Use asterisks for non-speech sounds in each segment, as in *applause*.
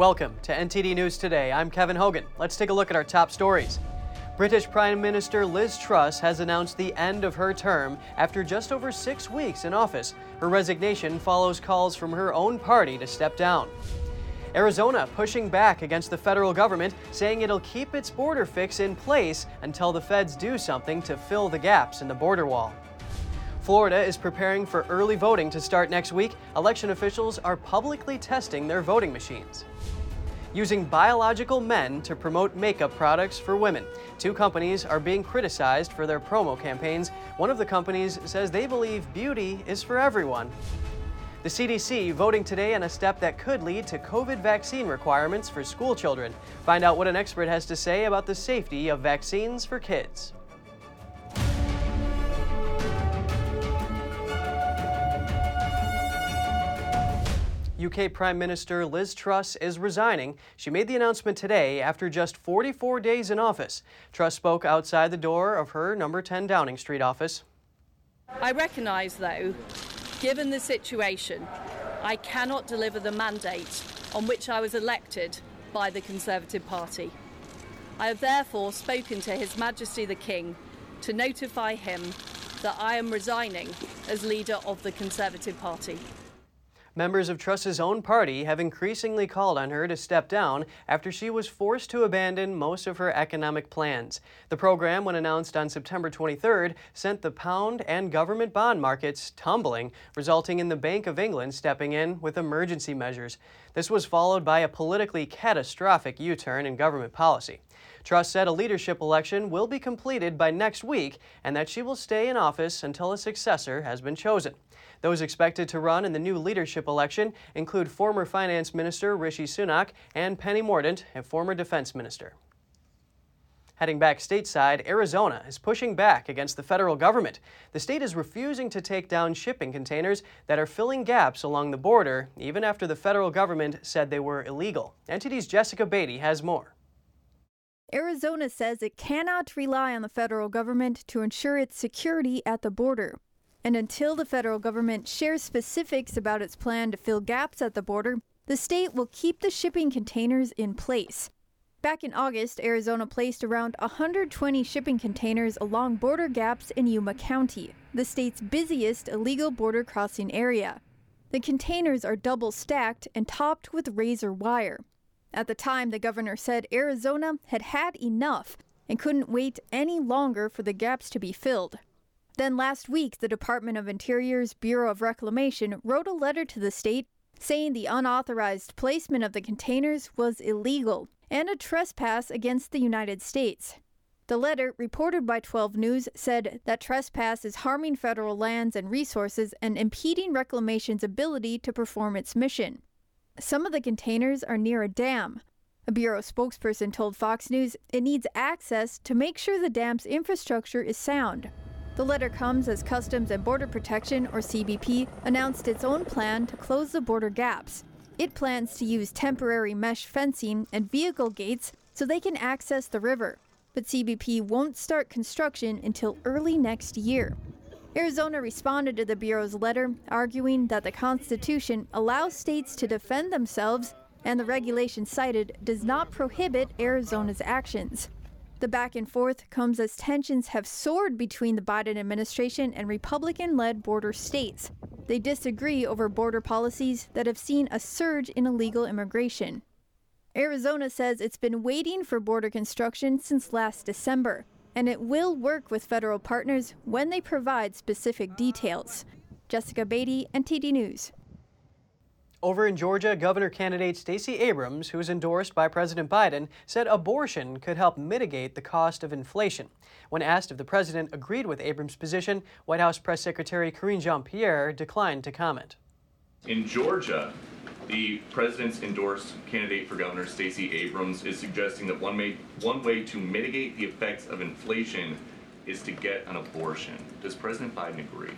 Welcome to NTD News Today. I'm Kevin Hogan. Let's take a look at our top stories. British Prime Minister Liz Truss has announced the end of her term after just over six weeks in office. Her resignation follows calls from her own party to step down. Arizona pushing back against the federal government, saying it'll keep its border fix in place until the feds do something to fill the gaps in the border wall. Florida is preparing for early voting to start next week. Election officials are publicly testing their voting machines. Using biological men to promote makeup products for women. Two companies are being criticized for their promo campaigns. One of the companies says they believe beauty is for everyone. The CDC voting today on a step that could lead to COVID vaccine requirements for school children. Find out what an expert has to say about the safety of vaccines for kids. UK Prime Minister Liz Truss is resigning. She made the announcement today after just 44 days in office. Truss spoke outside the door of her number 10 Downing Street office. I recognise, though, Given the situation, I cannot deliver the mandate on which I was elected by the Conservative Party. I have therefore spoken to His Majesty the King to notify him that I am resigning as leader of the Conservative Party. Members of Truss's own party have increasingly called on her to step down after she was forced to abandon most of her economic plans. The program, when announced on September 23rd, sent the pound and government bond markets tumbling, resulting in the Bank of England stepping in with emergency measures. This was followed by a politically catastrophic U turn in government policy. Truss said a leadership election will be completed by next week and that she will stay in office until a successor has been chosen. Those expected to run in the new leadership election include former Finance Minister Rishi Sunak and Penny Mordaunt, a former Defense Minister. Heading back stateside, Arizona is pushing back against the federal government. The state is refusing to take down shipping containers that are filling gaps along the border, even after the federal government said they were illegal. NTD's Jessica Beatty has more. Arizona says it cannot rely on the federal government to ensure its security at the border. And until the federal government shares specifics about its plan to fill gaps at the border, the state will keep the shipping containers in place. Back in August, Arizona placed around 120 shipping containers along border gaps in Yuma County, the state's busiest illegal border crossing area. The containers are double stacked and topped with razor wire. At the time, the governor said Arizona had had enough and couldn't wait any longer for the gaps to be filled. Then last week, the Department of Interior's Bureau of Reclamation wrote a letter to the state saying the unauthorized placement of the containers was illegal and a trespass against the United States. The letter, reported by 12 News, said that trespass is harming federal lands and resources and impeding Reclamation's ability to perform its mission. Some of the containers are near a dam. A Bureau spokesperson told Fox News it needs access to make sure the dam's infrastructure is sound. The letter comes as Customs and Border Protection, or CBP, announced its own plan to close the border gaps. It plans to use temporary mesh fencing and vehicle gates so they can access the river. But CBP won't start construction until early next year. Arizona responded to the Bureau's letter, arguing that the Constitution allows states to defend themselves and the regulation cited does not prohibit Arizona's actions. The back and forth comes as tensions have soared between the Biden administration and Republican led border states. They disagree over border policies that have seen a surge in illegal immigration. Arizona says it's been waiting for border construction since last December, and it will work with federal partners when they provide specific details. Jessica Beatty, NTD News. Over in Georgia, Governor candidate Stacey Abrams, who is endorsed by President Biden, said abortion could help mitigate the cost of inflation. When asked if the president agreed with Abrams' position, White House Press Secretary Karine Jean Pierre declined to comment. In Georgia, the president's endorsed candidate for governor, Stacey Abrams, is suggesting that one, may, one way to mitigate the effects of inflation is to get an abortion. Does President Biden agree?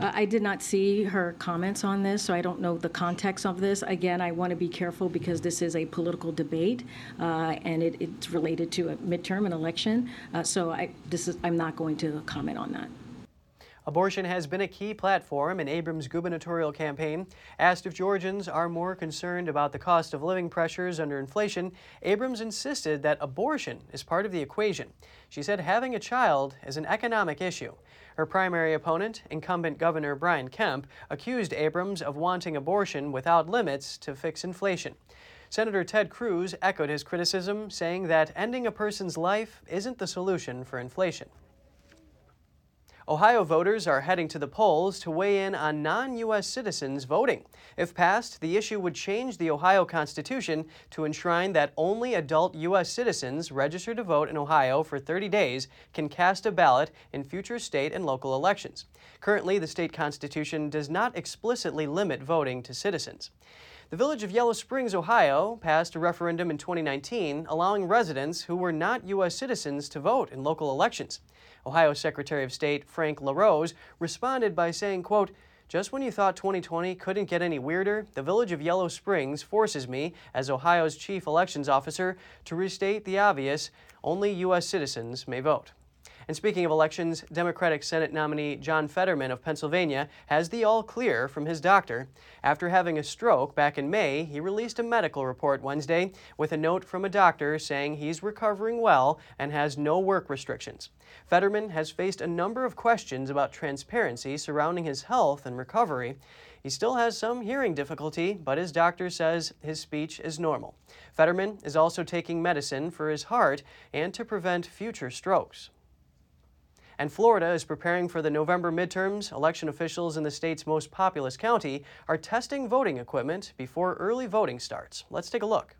Uh, I did not see her comments on this, so I don't know the context of this. Again, I want to be careful because this is a political debate, uh, and it, it's related to a midterm, an election. Uh, so I, this is, I'm not going to comment on that. Abortion has been a key platform in Abrams' gubernatorial campaign. Asked if Georgians are more concerned about the cost of living pressures under inflation, Abrams insisted that abortion is part of the equation. She said having a child is an economic issue. Her primary opponent, incumbent Governor Brian Kemp, accused Abrams of wanting abortion without limits to fix inflation. Senator Ted Cruz echoed his criticism, saying that ending a person's life isn't the solution for inflation. Ohio voters are heading to the polls to weigh in on non U.S. citizens voting. If passed, the issue would change the Ohio Constitution to enshrine that only adult U.S. citizens registered to vote in Ohio for 30 days can cast a ballot in future state and local elections. Currently, the state constitution does not explicitly limit voting to citizens. The village of Yellow Springs, Ohio, passed a referendum in 2019 allowing residents who were not U.S. citizens to vote in local elections. Ohio Secretary of State Frank LaRose responded by saying, quote, just when you thought 2020 couldn't get any weirder, the village of Yellow Springs forces me, as Ohio's chief elections officer, to restate the obvious only U.S. citizens may vote. And speaking of elections, Democratic Senate nominee John Fetterman of Pennsylvania has the all clear from his doctor. After having a stroke back in May, he released a medical report Wednesday with a note from a doctor saying he's recovering well and has no work restrictions. Fetterman has faced a number of questions about transparency surrounding his health and recovery. He still has some hearing difficulty, but his doctor says his speech is normal. Fetterman is also taking medicine for his heart and to prevent future strokes. And Florida is preparing for the November midterms. Election officials in the state's most populous county are testing voting equipment before early voting starts. Let's take a look.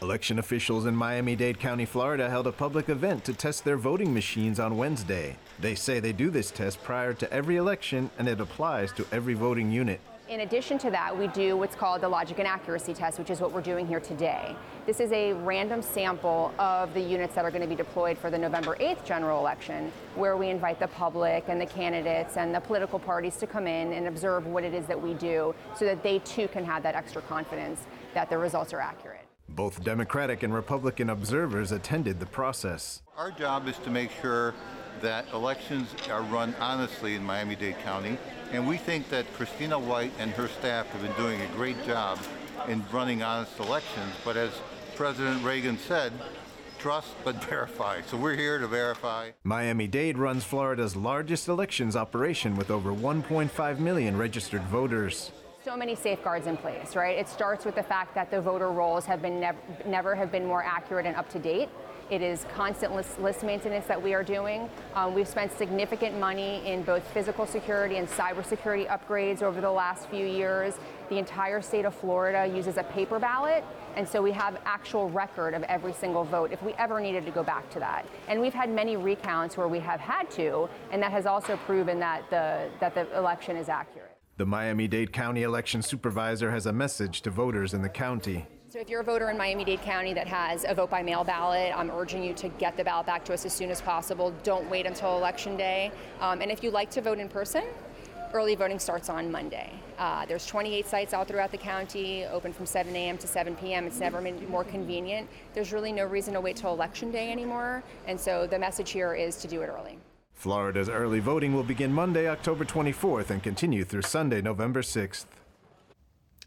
Election officials in Miami Dade County, Florida held a public event to test their voting machines on Wednesday. They say they do this test prior to every election and it applies to every voting unit. In addition to that, we do what's called the logic and accuracy test, which is what we're doing here today. This is a random sample of the units that are going to be deployed for the November 8th general election, where we invite the public and the candidates and the political parties to come in and observe what it is that we do so that they too can have that extra confidence that the results are accurate. Both Democratic and Republican observers attended the process. Our job is to make sure that elections are run honestly in Miami Dade County and we think that Christina White and her staff have been doing a great job in running honest elections. But as President Reagan said, trust but *laughs* verify. So we're here to verify. Miami Dade runs Florida's largest elections operation with over 1.5 million registered voters so many safeguards in place, right? It starts with the fact that the voter rolls have been nev- never have been more accurate and up to date. It is constant list, maintenance that we are doing. Um, we've spent significant money in both physical security and cybersecurity upgrades over the last few years. The entire state of Florida uses a paper ballot, and so we have actual record of every single vote if we ever needed to go back to that. And we've had many recounts where we have had to, and that has also proven that the that the election is accurate. The Miami Dade County election supervisor has a message to voters in the county. So if you're a voter in Miami-Dade County that has a vote by mail ballot, I'm urging you to get the ballot back to us as soon as possible. Don't wait until election day. Um, and if you like to vote in person, early voting starts on Monday. Uh, there's 28 sites all throughout the county, open from 7 a.m. to 7 p.m. It's never been more convenient. There's really no reason to wait till election day anymore. And so the message here is to do it early. Florida's early voting will begin Monday, October 24th and continue through Sunday, November 6th.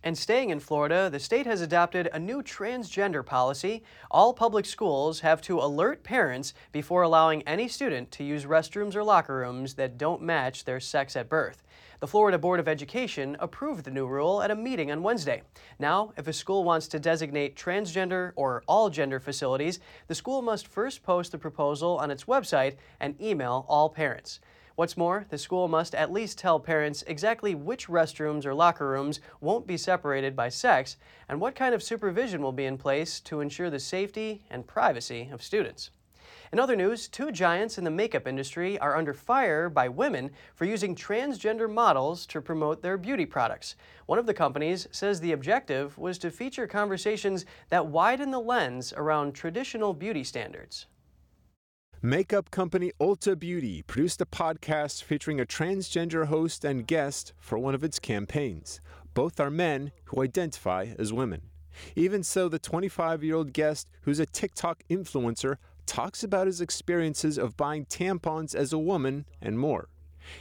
And staying in Florida, the state has adopted a new transgender policy. All public schools have to alert parents before allowing any student to use restrooms or locker rooms that don't match their sex at birth. The Florida Board of Education approved the new rule at a meeting on Wednesday. Now, if a school wants to designate transgender or all gender facilities, the school must first post the proposal on its website and email all parents. What's more, the school must at least tell parents exactly which restrooms or locker rooms won't be separated by sex and what kind of supervision will be in place to ensure the safety and privacy of students. In other news, two giants in the makeup industry are under fire by women for using transgender models to promote their beauty products. One of the companies says the objective was to feature conversations that widen the lens around traditional beauty standards. Makeup company Ulta Beauty produced a podcast featuring a transgender host and guest for one of its campaigns. Both are men who identify as women. Even so, the 25 year old guest, who's a TikTok influencer, talks about his experiences of buying tampons as a woman and more.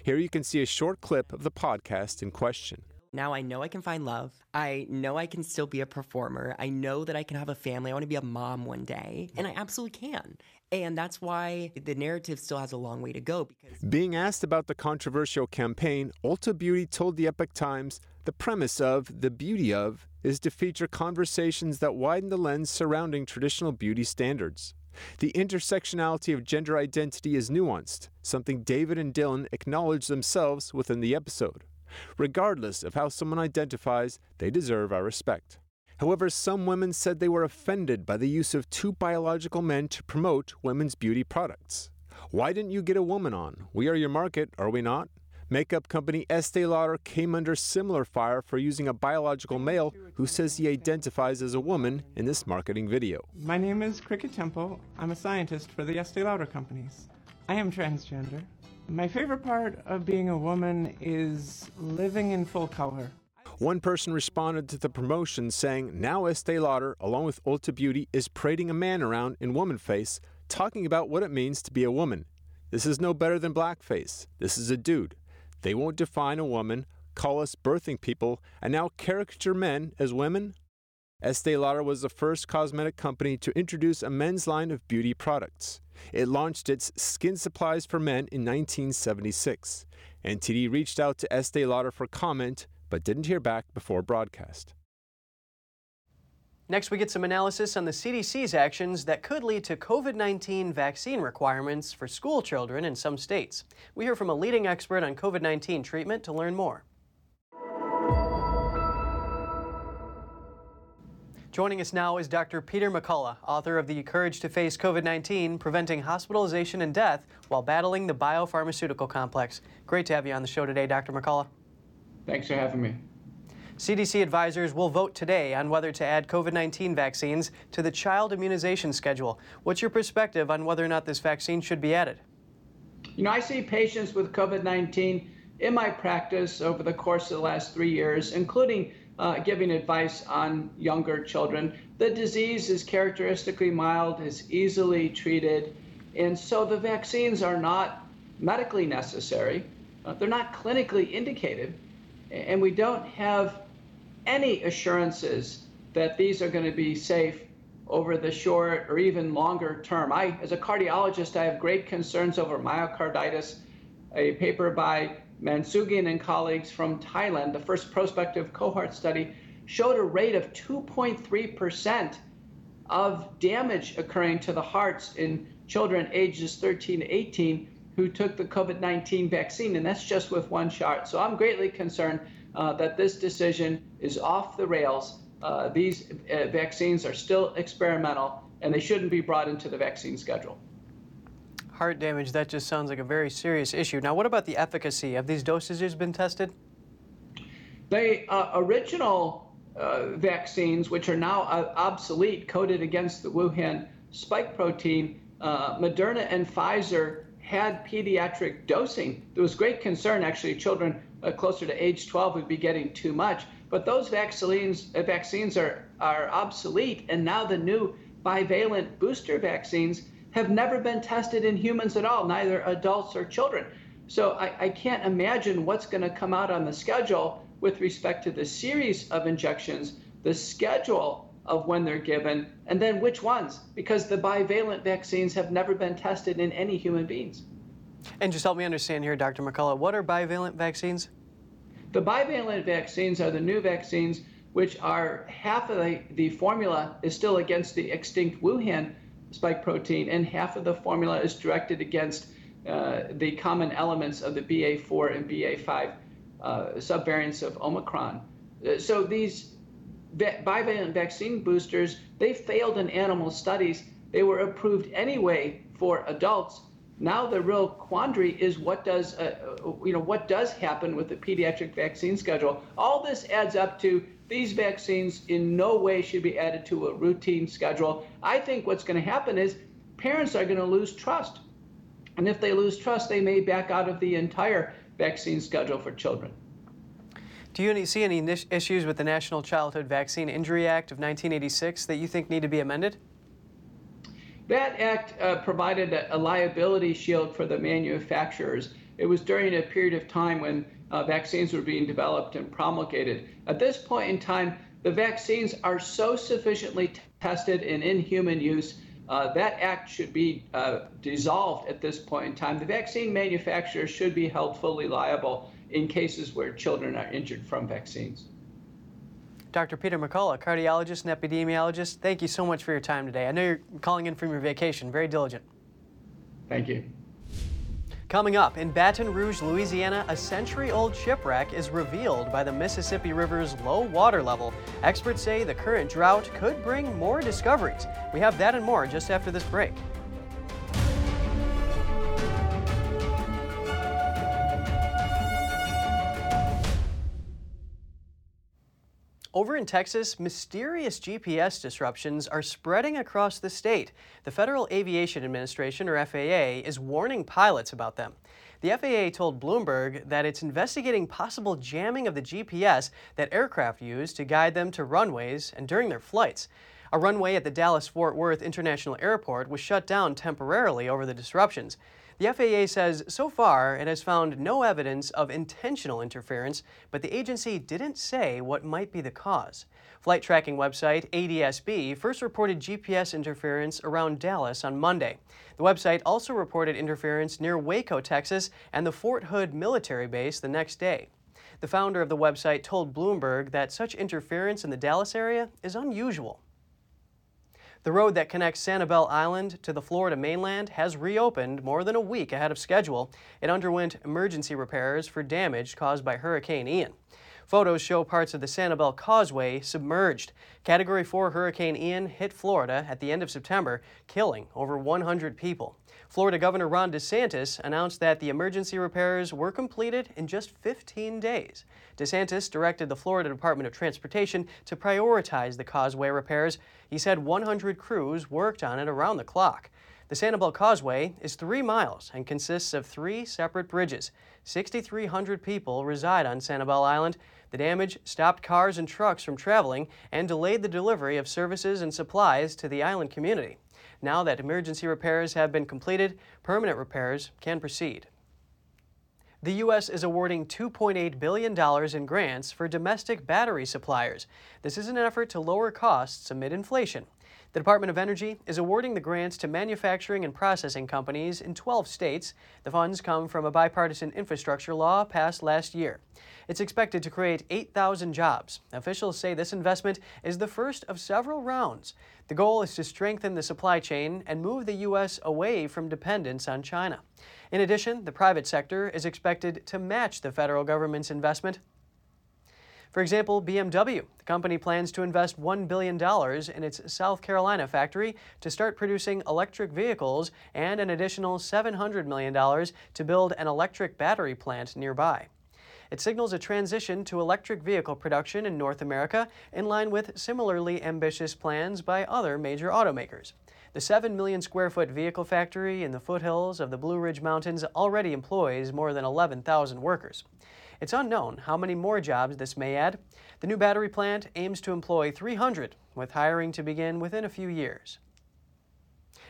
Here you can see a short clip of the podcast in question. Now I know I can find love. I know I can still be a performer. I know that I can have a family. I want to be a mom one day, and I absolutely can. And that's why the narrative still has a long way to go. Because Being asked about the controversial campaign, Ulta Beauty told the Epoch Times the premise of The Beauty of is to feature conversations that widen the lens surrounding traditional beauty standards. The intersectionality of gender identity is nuanced, something David and Dylan acknowledge themselves within the episode. Regardless of how someone identifies, they deserve our respect. However, some women said they were offended by the use of two biological men to promote women's beauty products. Why didn't you get a woman on? We are your market, are we not? Makeup company Estee Lauder came under similar fire for using a biological male who says he identifies as a woman in this marketing video. My name is Cricket Temple. I'm a scientist for the Estee Lauder companies. I am transgender. My favorite part of being a woman is living in full color. One person responded to the promotion saying now Estee Lauder, along with Ulta Beauty, is parading a man around in woman face, talking about what it means to be a woman. This is no better than blackface. This is a dude. They won't define a woman, call us birthing people, and now caricature men as women? Estee Lauder was the first cosmetic company to introduce a men's line of beauty products. It launched its Skin Supplies for Men in 1976. NTD reached out to Estee Lauder for comment, but didn't hear back before broadcast. Next, we get some analysis on the CDC's actions that could lead to COVID 19 vaccine requirements for school children in some states. We hear from a leading expert on COVID 19 treatment to learn more. Joining us now is Dr. Peter McCullough, author of The Courage to Face COVID 19 Preventing Hospitalization and Death While Battling the Biopharmaceutical Complex. Great to have you on the show today, Dr. McCullough. Thanks for having me. CDC advisors will vote today on whether to add COVID 19 vaccines to the child immunization schedule. What's your perspective on whether or not this vaccine should be added? You know, I see patients with COVID 19 in my practice over the course of the last three years, including uh, giving advice on younger children. The disease is characteristically mild, is easily treated, and so the vaccines are not medically necessary. Uh, they're not clinically indicated, and we don't have any assurances that these are going to be safe over the short or even longer term. I, as a cardiologist, I have great concerns over myocarditis. A paper by Mansanguan and colleagues from Thailand, the first prospective cohort study, showed a rate of 2.3% of damage occurring to the hearts in children ages 13 to 18 who took the COVID 19 vaccine, and that's just with one shot. So I'm greatly concerned uh, that this decision is off the rails. Uh, these uh, vaccines are still experimental, and they shouldn't be brought into the vaccine schedule heart damage, that just sounds like a very serious issue. Now, what about the efficacy? Have these dosages been tested? The uh, original uh, vaccines, which are now uh, obsolete, coded against the Wuhan spike protein, uh, Moderna and Pfizer had pediatric dosing. There was great concern, actually, children uh, closer to age 12 would be getting too much. But those vaccines, uh, vaccines are, are obsolete, and now the new bivalent booster vaccines have never been tested in humans at all, neither adults or children. So I, I can't imagine what's going to come out on the schedule with respect to the series of injections, the schedule of when they're given, and then which ones, because the bivalent vaccines have never been tested in any human beings. And just help me understand here, Dr. McCullough, what are bivalent vaccines? The bivalent vaccines are the new vaccines, which are half of the, the formula is still against the extinct Wuhan spike protein, and half of the formula is directed against uh, the common elements of the BA4 and BA5 uh, subvariants of Omicron. Uh, so these bivalent vaccine boosters, they failed in animal studies. They were approved anyway for adults. Now the real quandary is what does uh, you know what does happen with the pediatric vaccine schedule. All this adds up to these vaccines in no way should be added to a routine schedule. I think what's going to happen is parents are going to lose trust. And if they lose trust, they may back out of the entire vaccine schedule for children. Do you see any issues with the National Childhood Vaccine Injury Act of 1986 that you think need to be amended? That act uh, provided a, a liability shield for the manufacturers It was during a period of time when uh, vaccines were being developed and promulgated. At this point in time, the vaccines are so sufficiently tested and in human use. Uh, that act should be uh, dissolved at this point in time. The vaccine manufacturers should be held fully liable in cases where children are injured from vaccines. Dr. Peter McCullough, cardiologist and epidemiologist, thank you so much for your time today. I know you're calling in from your vacation, very diligent. Thank you. Coming up, in Baton Rouge, Louisiana, a century old shipwreck is revealed by the Mississippi River's low water level. Experts say the current drought could bring more discoveries. We have that and more just after this break. Over in Texas, mysterious GPS disruptions are spreading across the state. The Federal Aviation Administration, or FAA, is warning pilots about them. The FAA told Bloomberg that it's investigating possible jamming of the GPS that aircraft use to guide them to runways and during their flights. A runway at the Dallas Fort Worth International Airport was shut down temporarily over the disruptions. The FAA says so far it has found no evidence of intentional interference, but the agency didn't say what might be the cause. Flight tracking website ADSB first reported GPS interference around Dallas on Monday. The website also reported interference near Waco, Texas, and the Fort Hood military base the next day. The founder of the website told Bloomberg that such interference in the Dallas area is unusual. The road that connects Sanibel Island to the Florida mainland has reopened more than a week ahead of schedule. It underwent emergency repairs for damage caused by Hurricane Ian. Photos show parts of the Sanibel Causeway submerged. Category 4 Hurricane Ian hit Florida at the end of September, killing over 100 people. Florida Governor Ron DeSantis announced that the emergency repairs were completed in just 15 days. DeSantis directed the Florida Department of Transportation to prioritize the causeway repairs. He said 100 crews worked on it around the clock. The Sanibel Causeway is three miles and consists of three separate bridges. 6,300 people reside on Sanibel Island. The damage stopped cars and trucks from traveling and delayed the delivery of services and supplies to the island community. Now that emergency repairs have been completed, permanent repairs can proceed. The U.S. is awarding $2.8 billion in grants for domestic battery suppliers. This is an effort to lower costs amid inflation. The Department of Energy is awarding the grants to manufacturing and processing companies in 12 states. The funds come from a bipartisan infrastructure law passed last year. It's expected to create 8,000 jobs. Officials say this investment is the first of several rounds. The goal is to strengthen the supply chain and move the U.S. away from dependence on China. In addition, the private sector is expected to match the federal government's investment for example, BMW. The company plans to invest $1 billion in its South Carolina factory to start producing electric vehicles and an additional $700 million to build an electric battery plant nearby. It signals a transition to electric vehicle production in North America in line with similarly ambitious plans by other major automakers. The 7 million square foot vehicle factory in the foothills of the Blue Ridge Mountains already employs more than 11,000 workers. It's unknown how many more jobs this may add. The new battery plant aims to employ 300, with hiring to begin within a few years.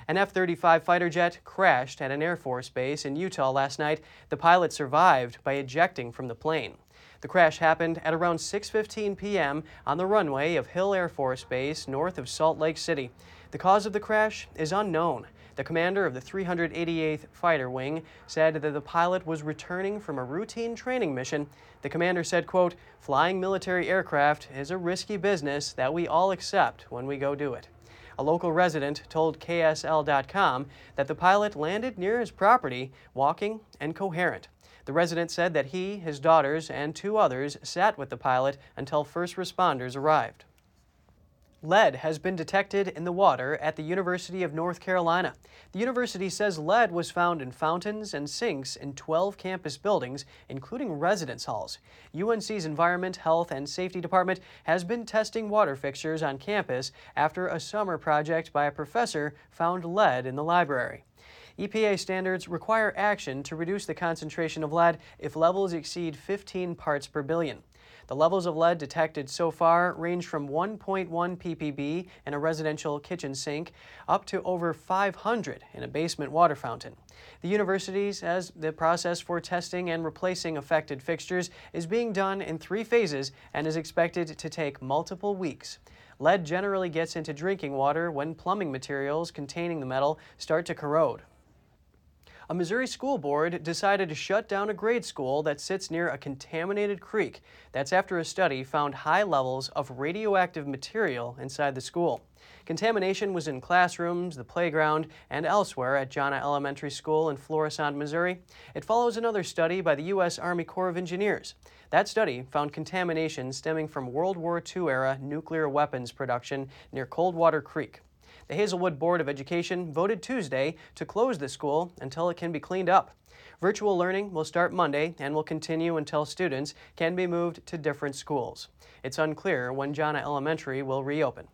An F 35 fighter jet crashed at an Air Force base in Utah last night. The pilot survived by ejecting from the plane. The crash happened at around 6:15 p.m. on the runway of Hill Air Force Base north of Salt Lake City. The cause of the crash is unknown. The commander of the 388th Fighter Wing said that the pilot was returning from a routine training mission. The commander said, quote, "Flying military aircraft is a risky business that we all accept when we go do it." A local resident told KSL.com that the pilot landed near his property, walking and coherent. The resident said that he, his daughters, and two others sat with the pilot until first responders arrived. Lead has been detected in the water at the University of North Carolina. The university says lead was found in fountains and sinks in 12 campus buildings, including residence halls. UNC's Environment, Health, and Safety Department has been testing water fixtures on campus after a summer project by a professor found lead in the library. EPA standards require action to reduce the concentration of lead if levels exceed 15 parts per billion. The levels of lead detected so far range from 1.1 ppb in a residential kitchen sink up to over 500 in a basement water fountain. The university says the process for testing and replacing affected fixtures is being done in three phases and is expected to take multiple weeks. Lead generally gets into drinking water when plumbing materials containing the metal start to corrode a Missouri school board decided to shut down a grade school that sits near a contaminated creek. That's after a study found high levels of radioactive material inside the school. Contamination was in classrooms, the playground, and elsewhere at Jana Elementary School in Florissant, Missouri. It follows another study by the U.S. Army Corps of Engineers. That study found contamination stemming from World War II era nuclear weapons production near Coldwater Creek. The Hazelwood Board of Education voted Tuesday to close the school until it can be cleaned up. Virtual learning will start Monday and will continue until students can be moved to different schools. It's unclear when Jana Elementary will reopen.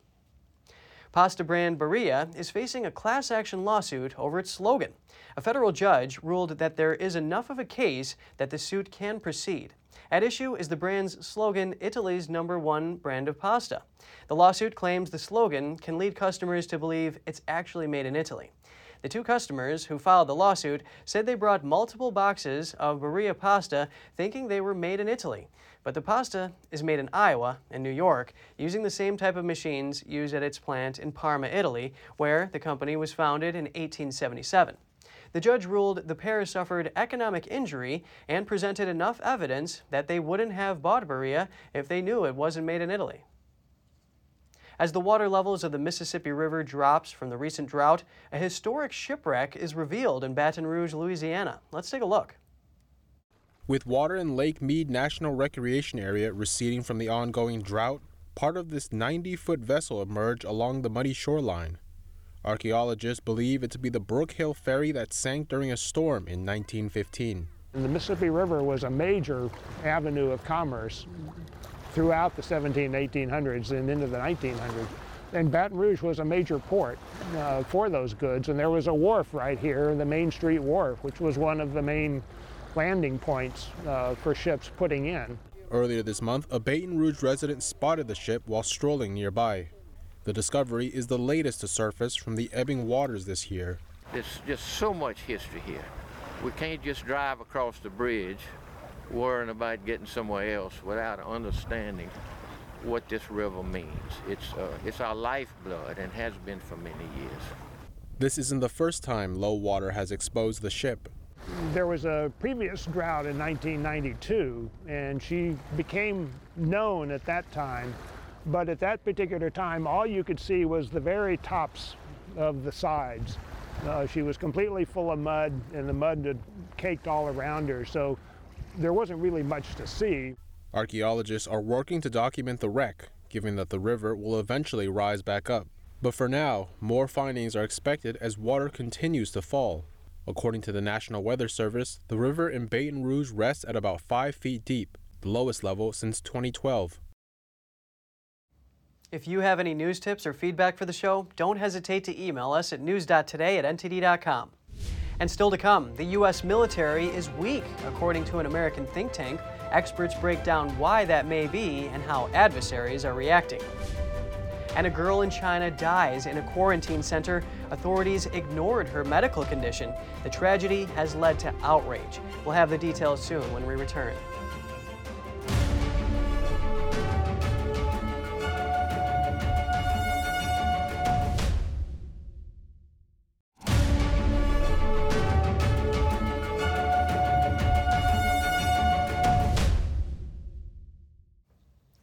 Pasta brand Barilla is facing a class action lawsuit over its slogan. A federal judge ruled that there is enough of a case that the suit can proceed. At issue is the brand's slogan, Italy's number one brand of pasta. The lawsuit claims the slogan can lead customers to believe it's actually made in Italy. The two customers who filed the lawsuit said they brought multiple boxes of Barilla pasta thinking they were made in Italy. But the pasta is made in Iowa and New York using the same type of machines used at its plant in Parma, Italy, where the company was founded in 1877. The judge ruled the pair suffered economic injury and presented enough evidence that they wouldn't have bought Barilla if they knew it wasn't made in Italy. As the water levels of the Mississippi River drops from the recent drought, a historic shipwreck is revealed in Baton Rouge, Louisiana. Let's take a look. With water in Lake Mead National Recreation Area receding from the ongoing drought, part of this 90 foot vessel emerged along the muddy shoreline. Archaeologists believe it to be the Brook Hill ferry that sank during a storm in 1915. The Mississippi River was a major avenue of commerce throughout the 17, 1800s and into the 1900s. And Baton Rouge was a major port uh, for those goods, and there was a wharf right here, the Main Street Wharf, which was one of the main landing points uh, for ships putting in. Earlier this month, a Baton Rouge resident spotted the ship while strolling nearby. The discovery is the latest to surface from the ebbing waters this year. There's just so much history here. We can't just drive across the bridge worrying about getting somewhere else without understanding what this river means. It's, uh, it's our lifeblood and has been for many years. This isn't the first time low water has exposed the ship. There was a previous drought in 1992, and she became known at that time but at that particular time, all you could see was the very tops of the sides. Uh, she was completely full of mud, and the mud had caked all around her, so there wasn't really much to see. Archaeologists are working to document the wreck, given that the river will eventually rise back up. But for now, more findings are expected as water continues to fall. According to the National Weather Service, the river in Baton Rouge rests at about 5 feet deep, the lowest level since 2012. If you have any news tips or feedback for the show, don't hesitate to email us at news.today at ntd.com. And still to come, the U.S. military is weak, according to an American think tank. Experts break down why that may be and how adversaries are reacting. And a girl in China dies in a quarantine center. Authorities ignored her medical condition. The tragedy has led to outrage. We'll have the details soon when we return.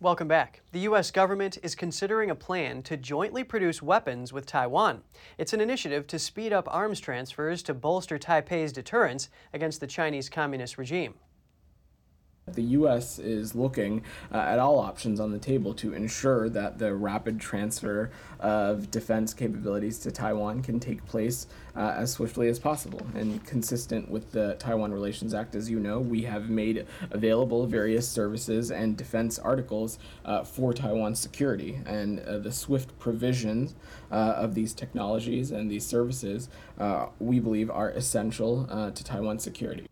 Welcome back. The U.S. government is considering a plan to jointly produce weapons with Taiwan. It's an initiative to speed up arms transfers to bolster Taipei's deterrence against the Chinese Communist regime. The U.S. is looking uh, at all options on the table to ensure that the rapid transfer of defense capabilities to Taiwan can take place uh, as swiftly as possible. And consistent with the Taiwan Relations Act, as you know, we have made available various services and defense articles uh, for Taiwan's security. And uh, the swift provisions uh, of these technologies and these services, uh, we believe, are essential to Taiwan's security.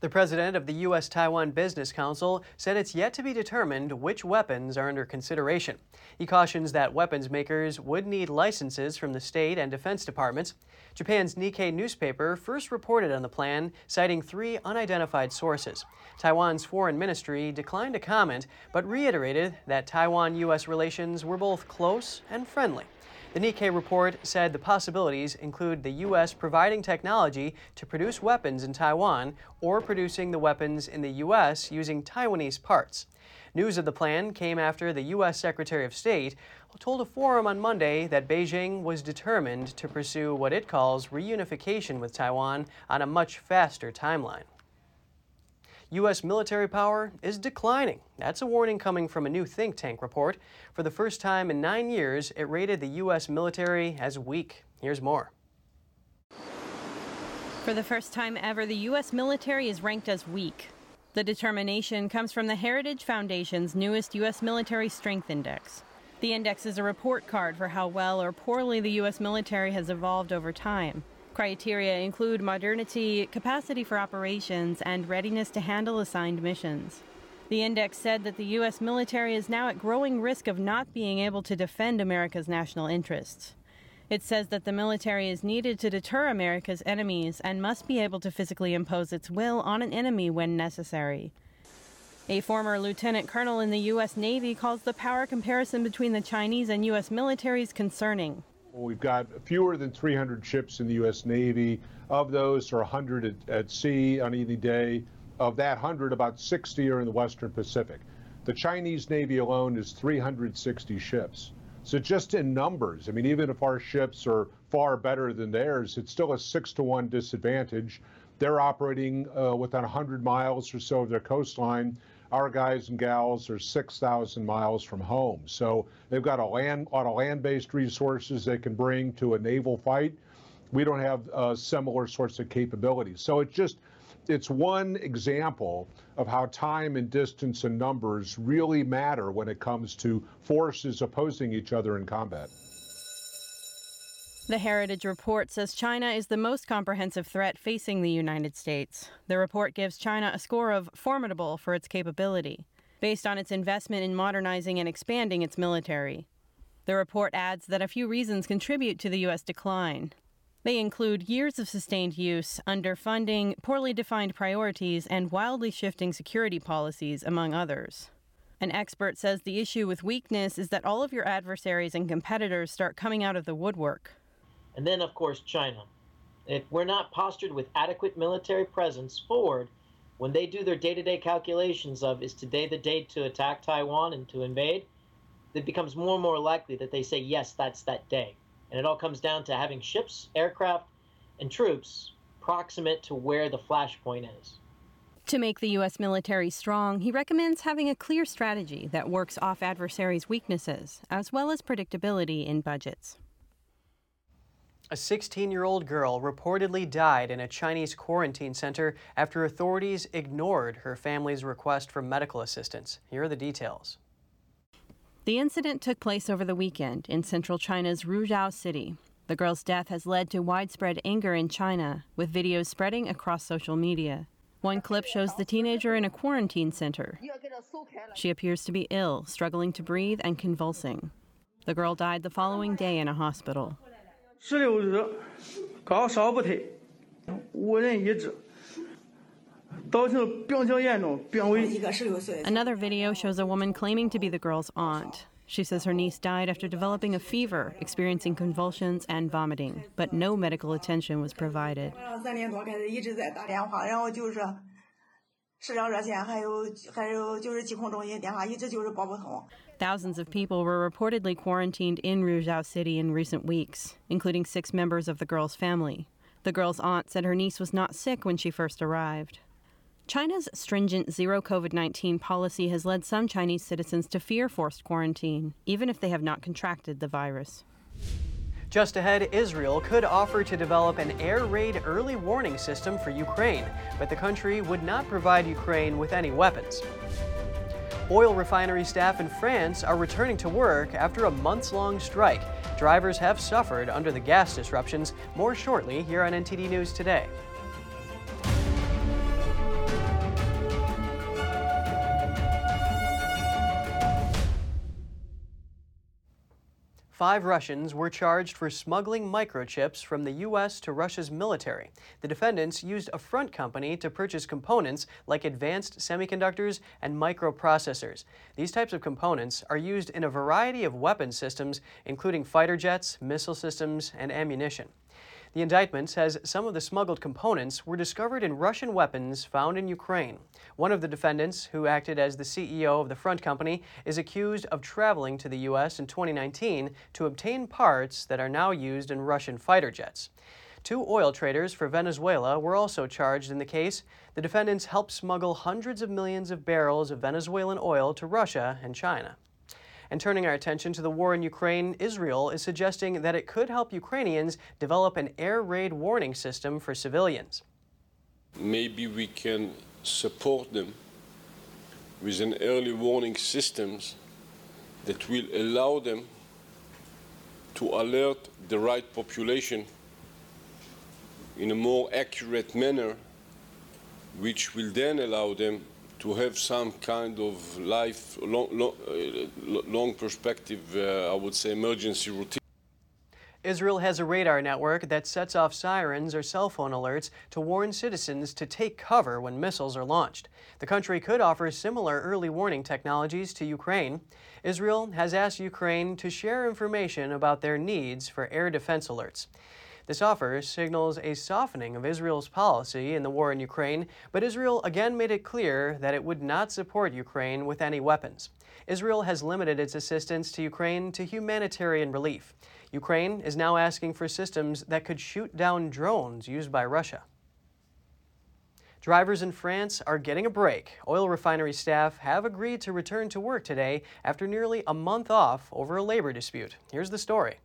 The president of the U.S. Taiwan Business Council said it's yet to be determined which weapons are under consideration. He cautions that weapons makers would need licenses from the state and defense departments. Japan's Nikkei newspaper first reported on the plan, citing three unidentified sources. Taiwan's foreign ministry declined to comment, but reiterated that Taiwan U.S. relations were both close and friendly. The Nikkei report said the possibilities include the U.S. providing technology to produce weapons in Taiwan or producing the weapons in the U.S. using Taiwanese parts. News of the plan came after the U.S. Secretary of State told a forum on Monday that Beijing was determined to pursue what it calls reunification with Taiwan on a much faster timeline. U.S. military power is declining. That's a warning coming from a new think tank report. For the first time in nine years, it rated the U.S. military as weak. Here's more. For the first time ever, the U.S. military is ranked as weak. The determination comes from the Heritage Foundation's newest U.S. Military Strength Index. The index is a report card for how well or poorly the U.S. military has evolved over time. Criteria include modernity, capacity for operations, and readiness to handle assigned missions. The index said that the U.S. military is now at growing risk of not being able to defend America's national interests. It says that the military is needed to deter America's enemies and must be able to physically impose its will on an enemy when necessary. A former lieutenant colonel in the U.S. Navy calls the power comparison between the Chinese and U.S. militaries concerning. We've got fewer than 300 ships in the U.S. Navy. Of those are 100 at, at, sea on any day. Of that 100, about 60 are in the Western Pacific. The Chinese Navy alone is 360 ships. So just in numbers, I mean, even if our ships are far better than theirs, it's still a six to one disadvantage. They're operating uh, within 100 miles or so of their coastline our guys and gals are 6,000 miles from home. So they've got a land, of land-based resources they can bring to a naval fight. We don't have uh, similar sorts of capabilities. So it's just, it's one example of how time and distance and numbers really matter when it comes to forces opposing each other in combat. The Heritage Report says China is the most comprehensive threat facing the United States. The report gives China a score of formidable for its capability, based on its investment in modernizing and expanding its military. The report adds that a few reasons contribute to the U.S. decline. They include years of sustained use, underfunding, poorly defined priorities, and wildly shifting security policies, among others. An expert says the issue with weakness is that all of your adversaries and competitors start coming out of the woodwork. And then, of course, China. If we're not postured with adequate military presence forward, when they do their day to day calculations of is today the day to attack Taiwan and to invade, it becomes more and more likely that they say, yes, that's that day. And it all comes down to having ships, aircraft, and troops proximate to where the flashpoint is. To make the U.S. military strong, he recommends having a clear strategy that works off adversaries' weaknesses, as well as predictability in budgets. A 16 year old girl reportedly died in a Chinese quarantine center after authorities ignored her family's request for medical assistance. Here are the details. The incident took place over the weekend in central China's Ruzhou city. The girl's death has led to widespread anger in China, with videos spreading across social media. One clip shows the teenager in a quarantine center. She appears to be ill, struggling to breathe and convulsing. The girl died the following day in a hospital. 十六日高烧不退，无人医治，造成病情严重，病危。Another video shows a woman claiming to be the girl's aunt. She says her niece died after developing a fever, experiencing convulsions and vomiting, but no medical attention was provided. Thousands of people were reportedly quarantined in Ruzhou City in recent weeks, including six members of the girl's family. The girl's aunt said her niece was not sick when she first arrived. China's stringent zero COVID 19 policy has led some Chinese citizens to fear forced quarantine, even if they have not contracted the virus. Just ahead, Israel could offer to develop an air raid early warning system for Ukraine, but the country would not provide Ukraine with any weapons. Oil refinery staff in France are returning to work after a months long strike. Drivers have suffered under the gas disruptions. More shortly here on NTD News Today. Five Russians were charged for smuggling microchips from the U.S. to Russia's military. The defendants used a front company to purchase components like advanced semiconductors and microprocessors. These types of components are used in a variety of weapon systems, including fighter jets, missile systems, and ammunition. The indictment says some of the smuggled components were discovered in Russian weapons found in Ukraine. One of the defendants, who acted as the CEO of the front company, is accused of traveling to the U.S. in 2019 to obtain parts that are now used in Russian fighter jets. Two oil traders for Venezuela were also charged in the case. The defendants helped smuggle hundreds of millions of barrels of Venezuelan oil to Russia and China. And turning our attention to the war in Ukraine, Israel is suggesting that it could help Ukrainians develop an air raid warning system for civilians. Maybe we can support them with an early warning systems that will allow them to alert the right population in a more accurate manner, which will then allow them to have some kind of life, long, long, uh, long perspective, uh, I would say, emergency routine. Israel has a radar network that sets off sirens or cell phone alerts to warn citizens to take cover when missiles are launched. The country could offer similar early warning technologies to Ukraine. Israel has asked Ukraine to share information about their needs for air defense alerts. This offer signals a softening of Israel's policy in the war in Ukraine, but Israel again made it clear that it would not support Ukraine with any weapons. Israel has limited its assistance to Ukraine to humanitarian relief. Ukraine is now asking for systems that could shoot down drones used by Russia. Drivers in France are getting a break. Oil refinery staff have agreed to return to work today after nearly a month off over a labor dispute. Here's the story.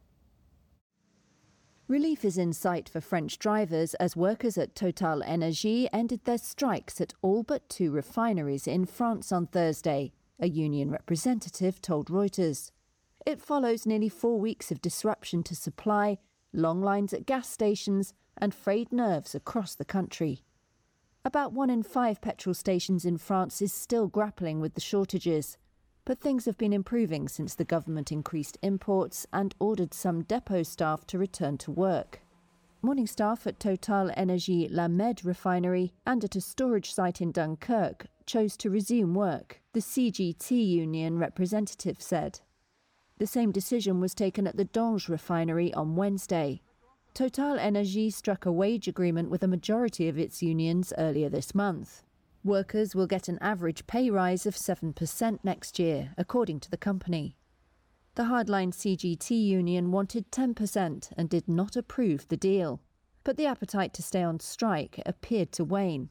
Relief is in sight for French drivers as workers at Total Energy ended their strikes at all but two refineries in France on Thursday, a union representative told Reuters. It follows nearly four weeks of disruption to supply, long lines at gas stations, and frayed nerves across the country. About one in five petrol stations in France is still grappling with the shortages. But things have been improving since the government increased imports and ordered some depot staff to return to work. Morning staff at Total Energy La Mede refinery and at a storage site in Dunkirk chose to resume work, the CGT union representative said. The same decision was taken at the Donges refinery on Wednesday. Total Energy struck a wage agreement with a majority of its unions earlier this month. Workers will get an average pay rise of 7% next year, according to the company. The hardline CGT union wanted 10% and did not approve the deal. But the appetite to stay on strike appeared to wane.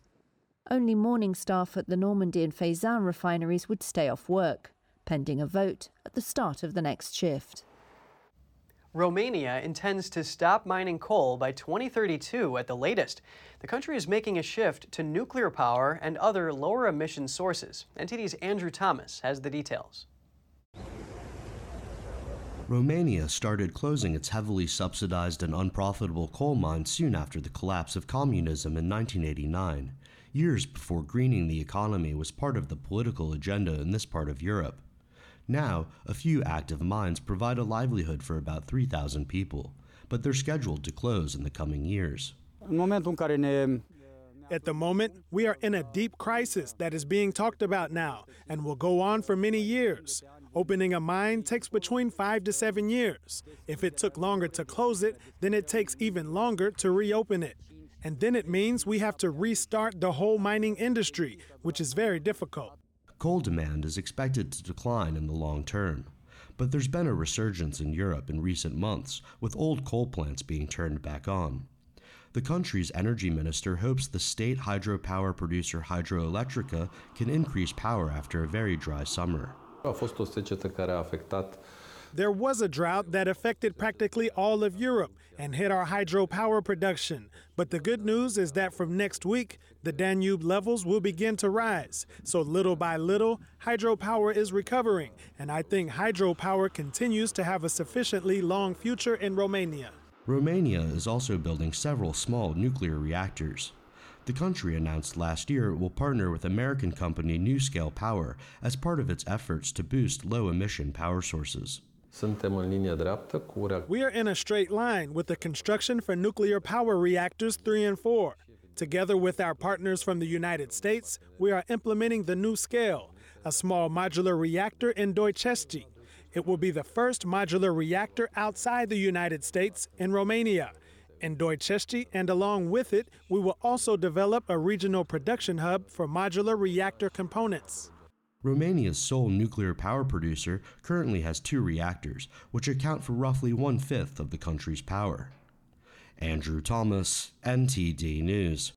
Only morning staff at the Normandy and Feyzin refineries would stay off work, pending a vote at the start of the next shift. Romania intends to stop mining coal by 2032 at the latest. The country is making a shift to nuclear power and other lower emission sources. NTD's Andrew Thomas has the details. Romania started closing its heavily subsidized and unprofitable coal mines soon after the collapse of communism in 1989, years before greening the economy was part of the political agenda in this part of Europe. Now, a few active mines provide a livelihood for about 3,000 people, but they're scheduled to close in the coming years. At the moment, we are in a deep crisis that is being talked about now and will go on for many years. Opening a mine takes between five to seven years. If it took longer to close it, then it takes even longer to reopen it. And then it means we have to restart the whole mining industry, which is very difficult coal demand is expected to decline in the long term. But there's been a resurgence in Europe in recent months, with old coal plants being turned back on. The country's energy minister hopes the state hydropower producer Hidroelectrica can increase power after a very dry summer. There was a drought that affected practically all of Europe and hit our hydropower production. But the good news is that from next week, the Danube levels will begin to rise. So little by little, hydropower is recovering. And I think hydropower continues to have a sufficiently long future in Romania. Romania is also building several small nuclear reactors. The country announced last year it will partner with American company NuScale Power as part of its efforts to boost low emission power sources. Suntem în linie dreaptă cu We are in a straight line with the construction for nuclear power reactors 3 and 4. Together with our partners from the United States, we are implementing the NuScale, a small modular reactor in Doicești. It will be the first modular reactor outside the United States in Romania. In Doicești, and along with it, we will also develop a regional production hub for modular reactor components. Romania's sole nuclear power producer currently has two reactors, which account for roughly one fifth of the country's power. Andrew Thomas, NTD News.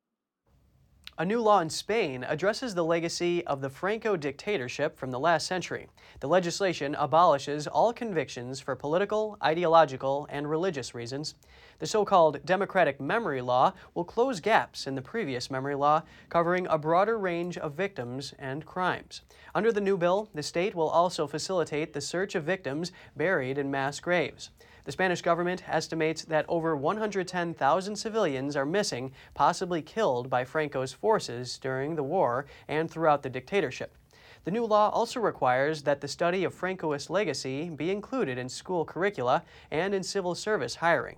A new law in Spain addresses the legacy of the Franco dictatorship from the last century. The legislation abolishes all convictions for political, ideological, and religious reasons. The so called Democratic Memory Law will close gaps in the previous memory law, covering a broader range of victims and crimes. Under the new bill, the state will also facilitate the search of victims buried in mass graves. The Spanish government estimates that over 110,000 civilians are missing, possibly killed by Franco's forces during the war and throughout the dictatorship. The new law also requires that the study of Francoist legacy be included in school curricula and in civil service hiring.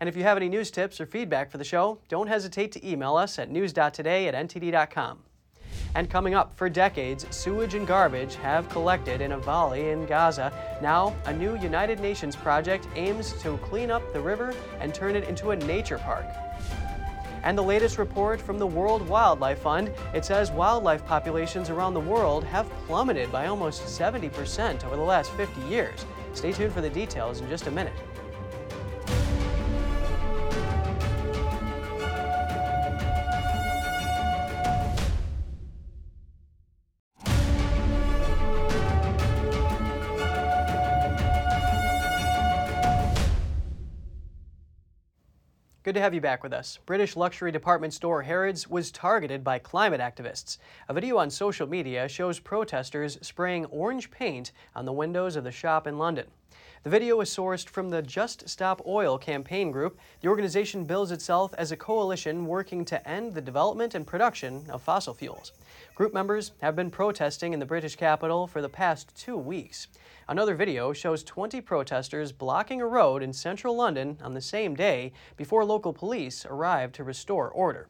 And if you have any news tips or feedback for the show, don't hesitate to email us at news.today at ntd.com. And coming up, for decades, sewage and garbage have collected in a valley in Gaza. Now, a new United Nations project aims to clean up the river and turn it into a nature park. And the latest report from the World Wildlife Fund, it says wildlife populations around the world have plummeted by almost 70% over the last 50 years. Stay tuned for the details in just a minute. Good to have you back with us. British luxury department store Harrods was targeted by climate activists. A video on social media shows protesters spraying orange paint on the windows of the shop in London. The video is sourced from the Just Stop Oil campaign group. The organization bills itself as a coalition working to end the development and production of fossil fuels. Group members have been protesting in the British capital for the past two weeks. Another video shows 20 protesters blocking a road in central London on the same day before local police arrived to restore order.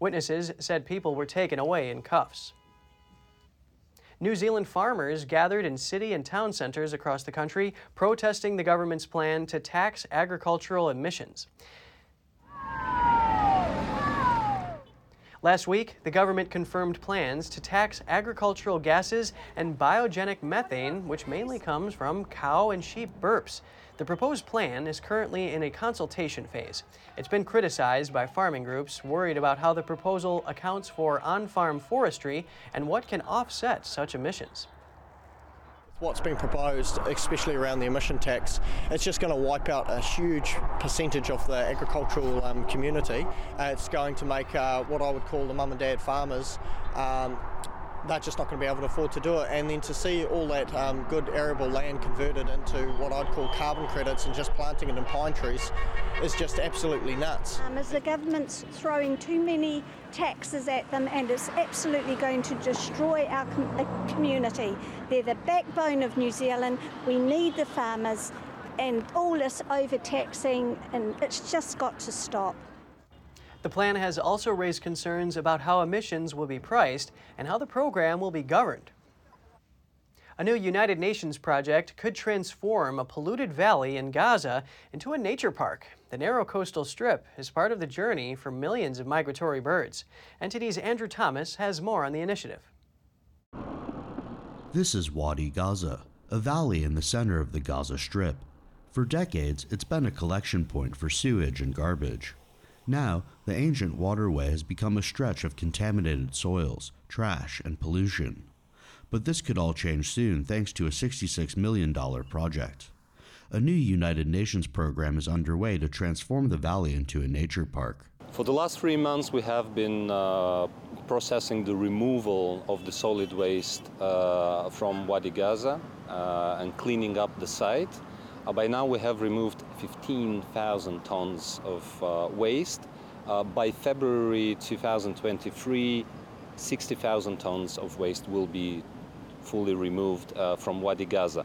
Witnesses said people were taken away in cuffs. New Zealand farmers gathered in city and town centers across the country protesting the government's plan to tax agricultural emissions. Last week, the government confirmed plans to tax agricultural gases and biogenic methane, which mainly comes from cow and sheep burps. The proposed plan is currently in a consultation phase. It's been criticized by farming groups worried about how the proposal accounts for on farm forestry and what can offset such emissions what's been proposed, especially around the emission tax, it's just going to wipe out a huge percentage of the agricultural um, community. Uh, it's going to make uh, what I would call the mum and dad farmers um, they're just not going to be able to afford to do it. And then to see all that um, good arable land converted into what I'd call carbon credits and just planting it in pine trees is just absolutely nuts. Um, as the government's throwing too many taxes at them and it's absolutely going to destroy our com- community. They're the backbone of New Zealand. We need the farmers and all this overtaxing and it's just got to stop. The plan has also raised concerns about how emissions will be priced and how the program will be governed. A new United Nations project could transform a polluted valley in Gaza into a nature park. The narrow coastal strip is part of the journey for millions of migratory birds. NTD's Andrew Thomas has more on the initiative. This is Wadi Gaza, a valley in the center of the Gaza Strip. For decades, it's been a collection point for sewage and garbage. Now, the ancient waterway has become a stretch of contaminated soils, trash, and pollution. But this could all change soon thanks to a $66 million project. A new United Nations program is underway to transform the valley into a nature park. For the last three months, we have been uh, processing the removal of the solid waste uh, from Wadi Gaza uh, and cleaning up the site. Uh, by now we have removed 15,000 tons of uh, waste. Uh, by February 2023, 60,000 tons of waste will be fully removed from Wadi Gaza.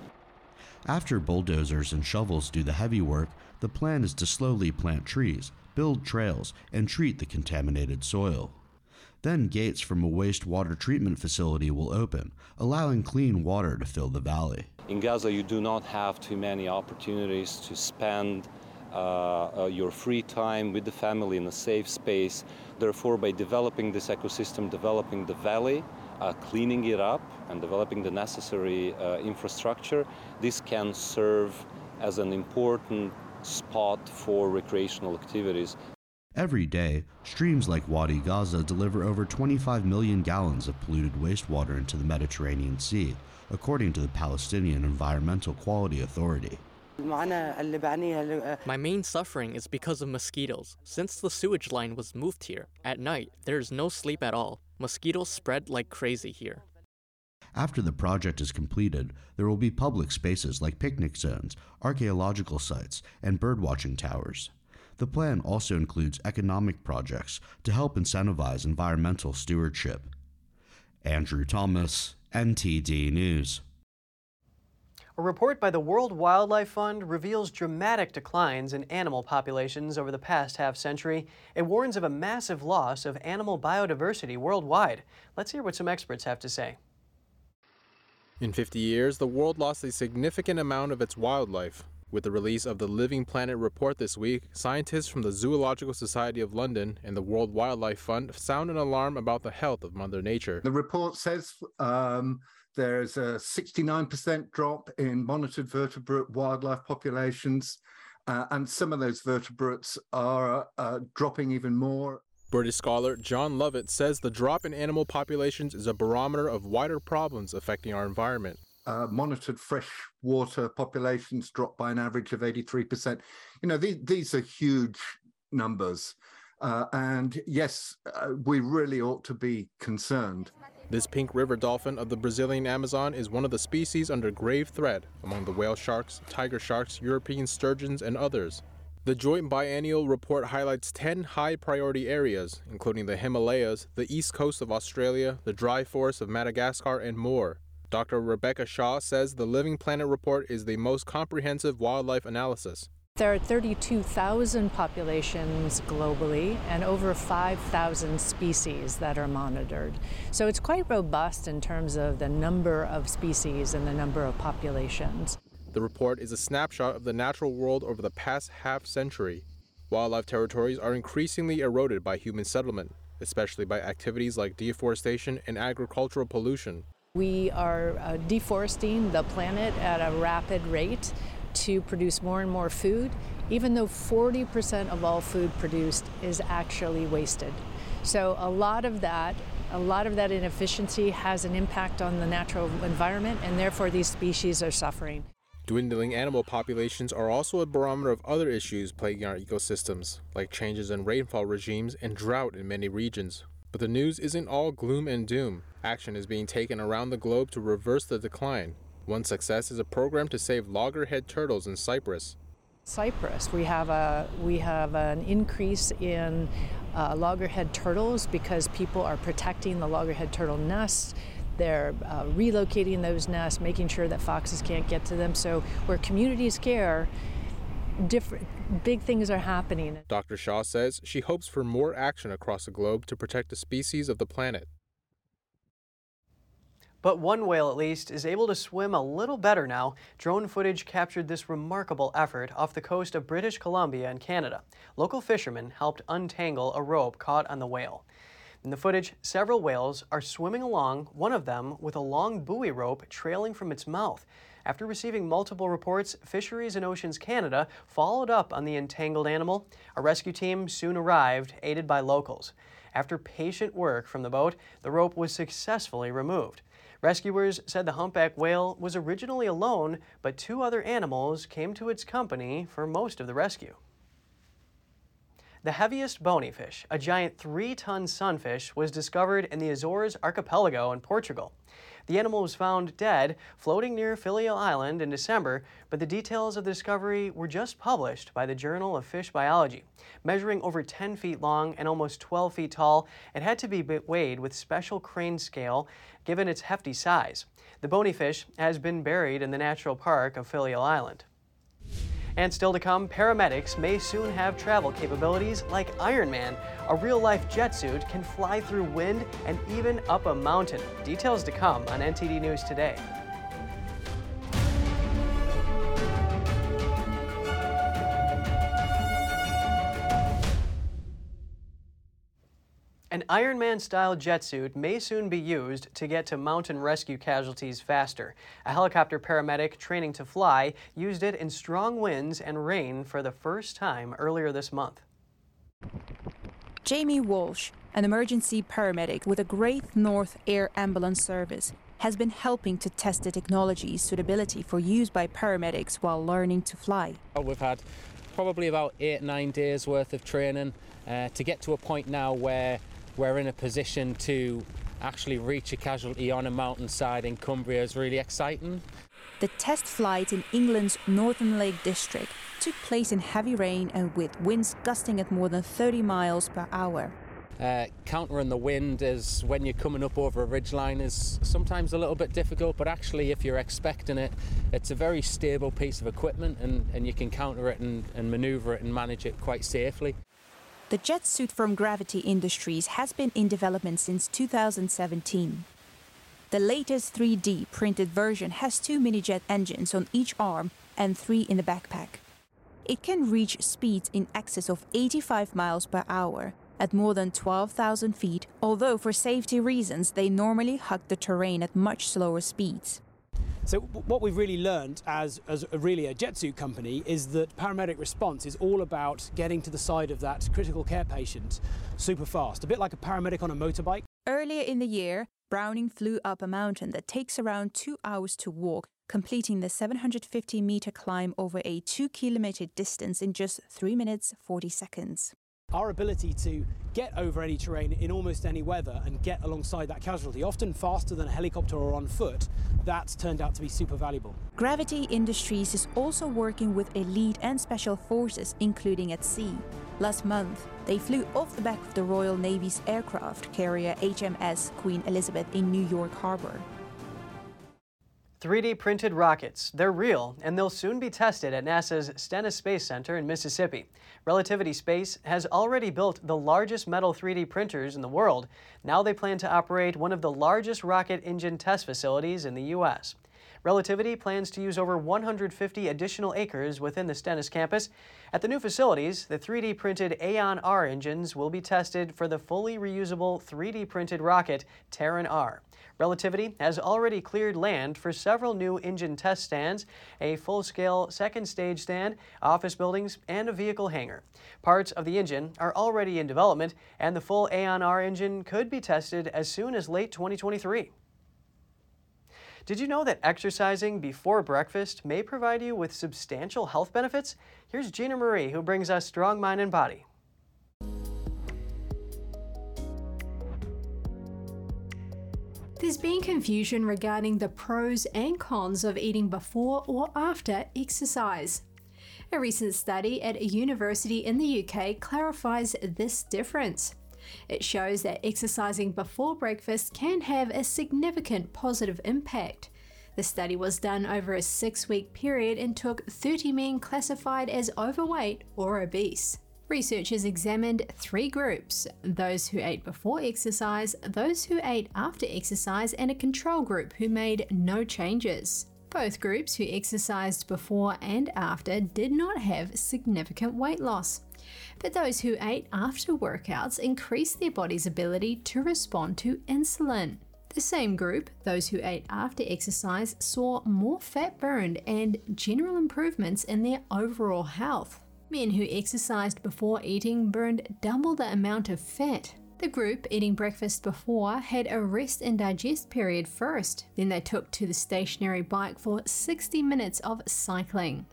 After bulldozers and shovels do the heavy work, the plan is to slowly plant trees, build trails, and treat the contaminated soil. Then gates from a wastewater treatment facility will open, allowing clean water to fill the valley. In Gaza, you do not have too many opportunities to spend uh, uh, your free time with the family in a safe space. Therefore, by developing this ecosystem, developing the valley, uh, cleaning it up, and developing the necessary uh, infrastructure, this can serve as an important spot for recreational activities. Every day, streams like Wadi Gaza deliver over 25 million gallons of polluted wastewater into the Mediterranean Sea, according to the Palestinian Environmental Quality Authority. My main suffering is because of mosquitoes. Since the sewage line was moved here, at night, there is no sleep at all. Mosquitoes spread like crazy here. After the project is completed, there will be public spaces like picnic zones, archaeological sites, and birdwatching towers. The plan also includes economic projects to help incentivize environmental stewardship. Andrew Thomas, NTD News. A report by the World Wildlife Fund reveals dramatic declines in animal populations over the past half century. It warns of a massive loss of animal biodiversity worldwide. Let's hear what some experts have to say. In 50 years, the world lost a significant amount of its wildlife. With the release of the Living Planet report this week, scientists from the Zoological Society of London and the World Wildlife Fund sound an alarm about the health of Mother Nature. The report says um, there's a 69% drop in monitored vertebrate wildlife populations, uh, and some of those vertebrates are uh, dropping even more. British scholar John Lovett says the drop in animal populations is a barometer of wider problems affecting our environment. Uh, monitored freshwater populations dropped by an average of 83%. You know, these, these are huge numbers. Uh, and yes, uh, we really ought to be concerned. This pink river dolphin of the Brazilian Amazon is one of the species under grave threat among the whale sharks, tiger sharks, European sturgeons, and others. The joint biennial report highlights 10 high priority areas, including the Himalayas, the east coast of Australia, the dry forests of Madagascar, and more. Dr. Rebecca Shaw says the Living Planet report is the most comprehensive wildlife analysis. There are 32,000 populations globally and over 5,000 species that are monitored. So it's quite robust in terms of the number of species and the number of populations. The report is a snapshot of the natural world over the past half century. Wildlife territories are increasingly eroded by human settlement, especially by activities like deforestation and agricultural pollution. We are uh, deforesting the planet at a rapid rate to produce more and more food, even though 40% of all food produced is actually wasted. So a lot of that a lot of that inefficiency has an impact on the natural environment and therefore these species are suffering. Dwindling animal populations are also a barometer of other issues plaguing our ecosystems, like changes in rainfall regimes and drought in many regions. But the news isn't all gloom and doom. Action is being taken around the globe to reverse the decline. One success is a program to save loggerhead turtles in Cyprus. Cyprus, we have a we have an increase in uh, loggerhead turtles because people are protecting the loggerhead turtle nests they're uh, relocating those nests, making sure that foxes can't get to them. So where communities care, different big things are happening. Dr. Shaw says she hopes for more action across the globe to protect the species of the planet. But one whale, at least, is able to swim a little better now. Drone footage captured this remarkable effort off the coast of British Columbia in Canada. Local fishermen helped untangle a rope caught on the whale. In the footage, several whales are swimming along, one of them with a long buoy rope trailing from its mouth. After receiving multiple reports, Fisheries and Oceans Canada followed up on the entangled animal. A rescue team soon arrived, aided by locals. After patient work from the boat, the rope was successfully removed. Rescuers said the humpback whale was originally alone, but two other animals came to its company for most of the rescue. The heaviest bony fish, a giant three ton sunfish, was discovered in the Azores archipelago in Portugal. The animal was found dead, floating near Faial Island in December, but the details of the discovery were just published by the Journal of Fish Biology. Measuring over 10 feet long and almost 12 feet tall, it had to be weighed with special crane scale given its hefty size. The bony fish has been buried in the Natural Park of Faial Island. And still to come, paramedics may soon have travel capabilities like Iron Man. A real life jet suit can fly through wind and even up a mountain. Details to come on NTD News today. An Ironman style jet suit may soon be used to get to mountain rescue casualties faster. A helicopter paramedic training to fly used it in strong winds and rain for the first time earlier this month. Jamie Walsh, an emergency paramedic with the Great North Air Ambulance Service, has been helping to test the technology's suitability for use by paramedics while learning to fly. We've had probably about eight, nine days worth of training uh, to get to a point now where we're in a position to actually reach a casualty on a mountainside in Cumbria is really exciting. The test flight in England's Northern Lake District took place in heavy rain and with winds gusting at more than 30 miles per hour. Uh, countering the wind is when you're coming up over a ridgeline is sometimes a little bit difficult, but actually, if you're expecting it, it's a very stable piece of equipment and, and you can counter it and, and maneuver it and manage it quite safely. The jet suit from Gravity Industries has been in development since 2017. The latest 3D printed version has two mini jet engines on each arm and three in the backpack. It can reach speeds in excess of 85 miles per hour at more than 12,000 feet, although for safety reasons they normally hug the terrain at much slower speeds. So what we've really learned as, as a, really a jet suit company is that paramedic response is all about getting to the side of that critical care patient super fast, a bit like a paramedic on a motorbike. Earlier in the year, Browning flew up a mountain that takes around two hours to walk, completing the 750 meter climb over a two kilometer distance in just 3 minutes 40 seconds. Our ability to get over any terrain in almost any weather and get alongside that casualty, often faster than a helicopter or on foot, that's turned out to be super valuable. Gravity Industries is also working with elite and special forces, including at sea. Last month, they flew off the back of the Royal Navy's aircraft carrier HMS Queen Elizabeth in New York Harbor. 3D printed rockets. They're real, and they'll soon be tested at NASA's Stennis Space Center in Mississippi. Relativity Space has already built the largest metal 3D printers in the world. Now they plan to operate one of the largest rocket engine test facilities in the U.S. Relativity plans to use over 150 additional acres within the Stennis campus. At the new facilities, the 3D printed Aeon R engines will be tested for the fully reusable 3D printed rocket Terran R. Relativity has already cleared land for several new engine test stands, a full-scale second stage stand, office buildings, and a vehicle hangar. Parts of the engine are already in development, and the full Aeon R engine could be tested as soon as late 2023. Did you know that exercising before breakfast may provide you with substantial health benefits? Here's Gina Marie, who brings us Strong Mind and Body. There's been confusion regarding the pros and cons of eating before or after exercise. A recent study at a university in the UK clarifies this difference. It shows that exercising before breakfast can have a significant positive impact. The study was done over a six week period and took 30 men classified as overweight or obese. Researchers examined three groups those who ate before exercise, those who ate after exercise, and a control group who made no changes. Both groups who exercised before and after did not have significant weight loss but those who ate after workouts increased their body's ability to respond to insulin. The same group, those who ate after exercise, saw more fat burned and general improvements in their overall health. Men who exercised before eating burned double the amount of fat. The group eating breakfast before had a rest and digest period first, then they took to the stationary bike for 60 minutes of cycling.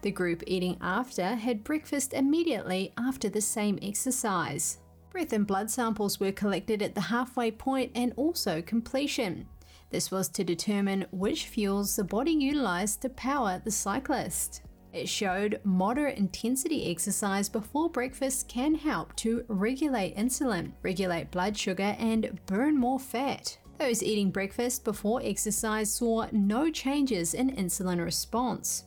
The group eating after had breakfast immediately after the same exercise. Breath and blood samples were collected at the halfway point and also completion. This was to determine which fuels the body utilized to power the cyclist. It showed moderate intensity exercise before breakfast can help to regulate insulin, regulate blood sugar, and burn more fat. Those eating breakfast before exercise saw no changes in insulin response.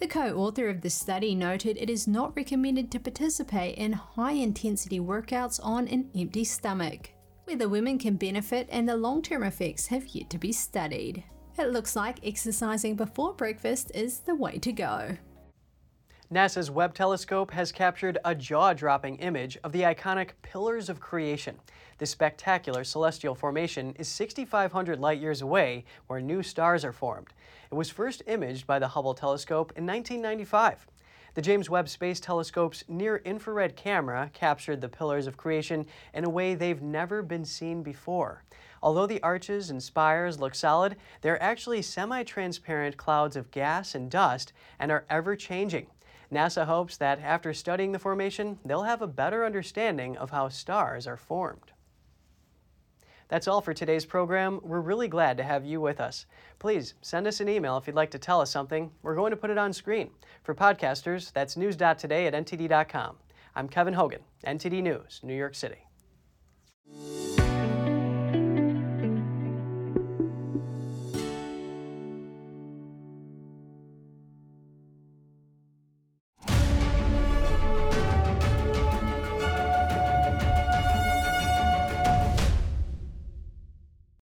The co author of the study noted it is not recommended to participate in high intensity workouts on an empty stomach. Whether women can benefit and the long term effects have yet to be studied. It looks like exercising before breakfast is the way to go. NASA's Webb telescope has captured a jaw dropping image of the iconic Pillars of Creation. This spectacular celestial formation is 6,500 light years away, where new stars are formed. It was first imaged by the Hubble telescope in 1995. The James Webb Space Telescope's near infrared camera captured the pillars of creation in a way they've never been seen before. Although the arches and spires look solid, they're actually semi transparent clouds of gas and dust and are ever changing. NASA hopes that after studying the formation, they'll have a better understanding of how stars are formed. That's all for today's program. We're really glad to have you with us. Please send us an email if you'd like to tell us something. We're going to put it on screen. For podcasters, that's news.today at ntd.com. I'm Kevin Hogan, NTD News, New York City.